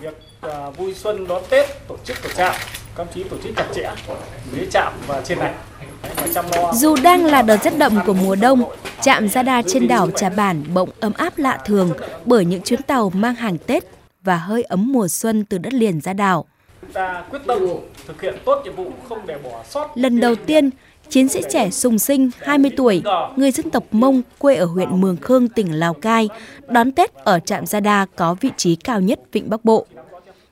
Việc uh, vui xuân đón Tết tổ chức của trạm, các chí tổ chức chặt chẽ dưới trạm và trên này. Dù đang là đợt rét đậm của mùa đông, trạm Đa trên đảo Trà Bản bỗng ấm áp lạ thường bởi những chuyến tàu mang hàng Tết và hơi ấm mùa xuân từ đất liền ra đảo. Ta quyết tâm thực hiện tốt nhiệm vụ không để bỏ sót. Lần đầu tiên, chiến sĩ trẻ Sùng Sinh, 20 tuổi, người dân tộc Mông quê ở huyện Mường Khương, tỉnh Lào Cai, đón Tết ở trạm Gia Đa có vị trí cao nhất Vịnh Bắc Bộ.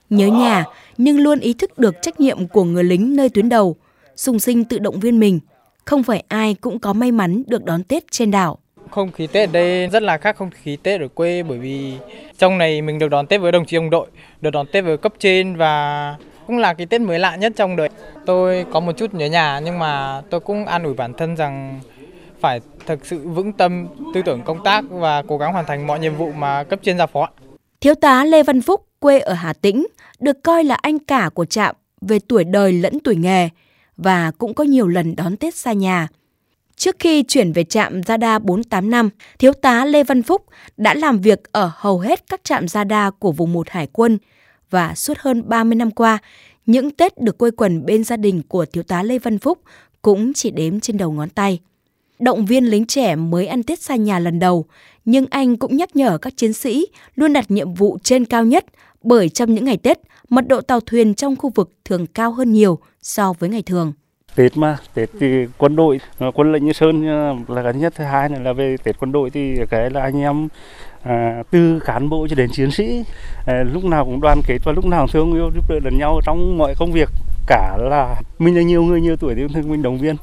Nhớ nhà, nhưng luôn ý thức được trách nhiệm của người lính nơi tuyến đầu, Sùng Sinh tự động viên mình. Không phải ai cũng có may mắn được đón Tết trên đảo. Không khí Tết ở đây rất là khác không khí Tết ở quê bởi vì trong này mình được đón Tết với đồng chí đồng đội, được đón Tết với cấp trên và cũng là cái Tết mới lạ nhất trong đời. Tôi có một chút nhớ nhà nhưng mà tôi cũng an ủi bản thân rằng phải thực sự vững tâm tư tưởng công tác và cố gắng hoàn thành mọi nhiệm vụ mà cấp trên giao phó. Thiếu tá Lê Văn Phúc, quê ở Hà Tĩnh, được coi là anh cả của trạm về tuổi đời lẫn tuổi nghề và cũng có nhiều lần đón Tết xa nhà. Trước khi chuyển về trạm Zada 48 năm, Thiếu tá Lê Văn Phúc đã làm việc ở hầu hết các trạm Zada của vùng 1 Hải quân và suốt hơn 30 năm qua, những Tết được quây quần bên gia đình của Thiếu tá Lê Văn Phúc cũng chỉ đếm trên đầu ngón tay. Động viên lính trẻ mới ăn Tết xa nhà lần đầu, nhưng anh cũng nhắc nhở các chiến sĩ luôn đặt nhiệm vụ trên cao nhất bởi trong những ngày Tết, mật độ tàu thuyền trong khu vực thường cao hơn nhiều so với ngày thường. Tết mà, Tết thì quân đội, quân lệnh Như Sơn là cái nhất, thứ hai là về Tết quân đội thì cái là anh em à, từ cán bộ cho đến chiến sĩ à, lúc nào cũng đoàn kết và lúc nào cũng thương yêu giúp đỡ lẫn nhau trong mọi công việc. Cả là mình là nhiều người nhiều tuổi thì mình động viên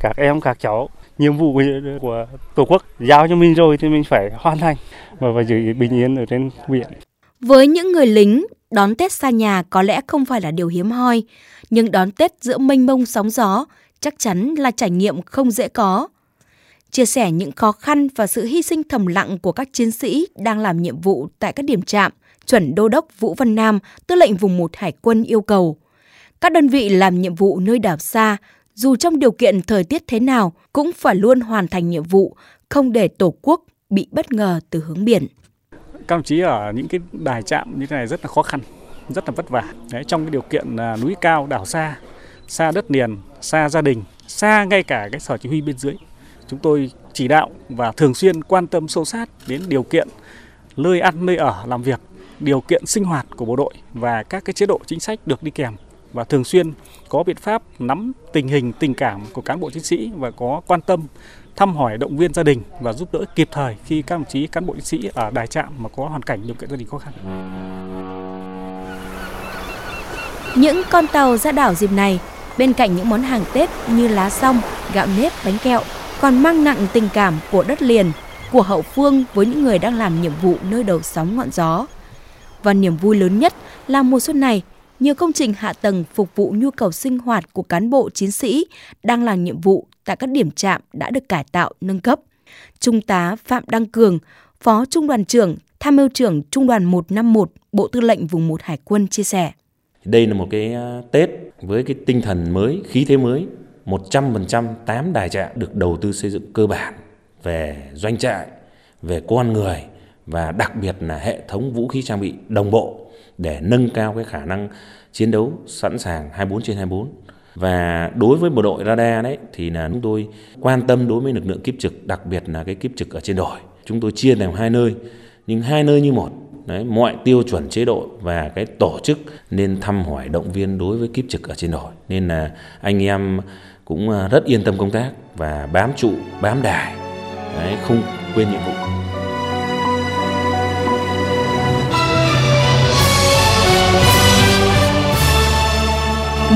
các em các cháu. Nhiệm vụ của tổ quốc giao cho mình rồi thì mình phải hoàn thành và phải giữ bình yên ở trên biển. Với những người lính đón Tết xa nhà có lẽ không phải là điều hiếm hoi nhưng đón Tết giữa mênh mông sóng gió chắc chắn là trải nghiệm không dễ có chia sẻ những khó khăn và sự hy sinh thầm lặng của các chiến sĩ đang làm nhiệm vụ tại các điểm trạm, chuẩn đô đốc Vũ Văn Nam, tư lệnh vùng 1 Hải quân yêu cầu. Các đơn vị làm nhiệm vụ nơi đảo xa, dù trong điều kiện thời tiết thế nào, cũng phải luôn hoàn thành nhiệm vụ, không để Tổ quốc bị bất ngờ từ hướng biển. Các đồng chí ở những cái đài trạm như thế này rất là khó khăn, rất là vất vả. Đấy, trong cái điều kiện à, núi cao, đảo xa, xa đất liền, xa gia đình, xa ngay cả cái sở chỉ huy bên dưới chúng tôi chỉ đạo và thường xuyên quan tâm sâu sát đến điều kiện nơi ăn nơi ở làm việc điều kiện sinh hoạt của bộ đội và các cái chế độ chính sách được đi kèm và thường xuyên có biện pháp nắm tình hình tình cảm của cán bộ chiến sĩ và có quan tâm thăm hỏi động viên gia đình và giúp đỡ kịp thời khi các đồng chí cán bộ chiến sĩ ở đài trạm mà có hoàn cảnh điều kiện gia đình khó khăn. Những con tàu ra đảo dịp này bên cạnh những món hàng Tết như lá song, gạo nếp, bánh kẹo còn mang nặng tình cảm của đất liền, của hậu phương với những người đang làm nhiệm vụ nơi đầu sóng ngọn gió. Và niềm vui lớn nhất là mùa xuân này, nhiều công trình hạ tầng phục vụ nhu cầu sinh hoạt của cán bộ chiến sĩ đang làm nhiệm vụ tại các điểm trạm đã được cải tạo nâng cấp. Trung tá Phạm Đăng Cường, Phó Trung đoàn trưởng, Tham mưu trưởng Trung đoàn 151, Bộ Tư lệnh Vùng 1 Hải quân chia sẻ. Đây là một cái à, Tết với cái tinh thần mới, khí thế mới 100% 8 đài trại được đầu tư xây dựng cơ bản về doanh trại, về con người và đặc biệt là hệ thống vũ khí trang bị đồng bộ để nâng cao cái khả năng chiến đấu sẵn sàng 24 trên 24. Và đối với bộ đội radar đấy thì là chúng tôi quan tâm đối với lực lượng kiếp trực, đặc biệt là cái kiếp trực ở trên đồi. Chúng tôi chia làm hai nơi, nhưng hai nơi như một. Đấy, mọi tiêu chuẩn chế độ và cái tổ chức nên thăm hỏi động viên đối với kiếp trực ở trên đồi. Nên là anh em cũng ờ, rất yên tâm công tác và bám trụ, bám đài, Đấy, không quên nhiệm vụ.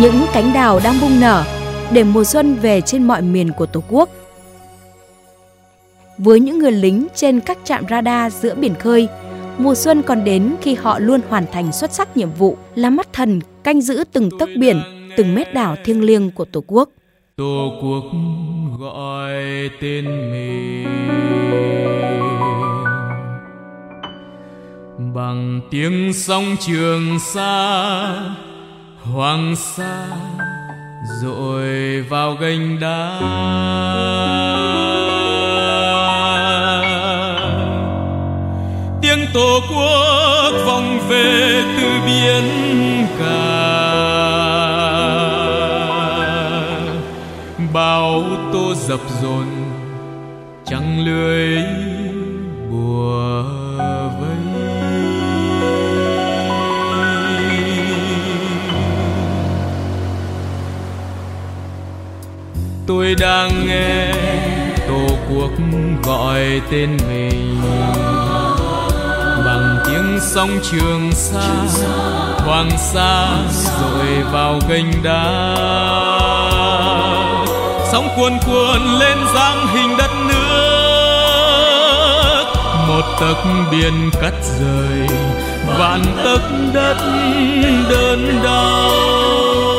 Những cánh đào đang bung nở để mùa xuân về trên mọi miền của Tổ quốc. Với những người lính trên các trạm radar giữa biển khơi, mùa xuân còn đến khi họ luôn hoàn thành xuất sắc nhiệm vụ là mắt thần canh giữ từng tấc biển, từng mét đảo thiêng liêng của Tổ quốc tổ quốc gọi tên mình. Bằng tiếng sóng trường xa hoàng sa rồi vào gành đá. Tiếng tổ quốc vọng về từ biển cả. Bao tô dập dồn, trăng lưới bùa vây. Tôi đang nghe tổ quốc gọi tên mình. Bằng tiếng sóng trường xa hoàng sa rồi vào gành đá sóng cuồn cuộn lên dáng hình đất nước. Một tấc biển cắt rời, vạn tấc đất đơn đau.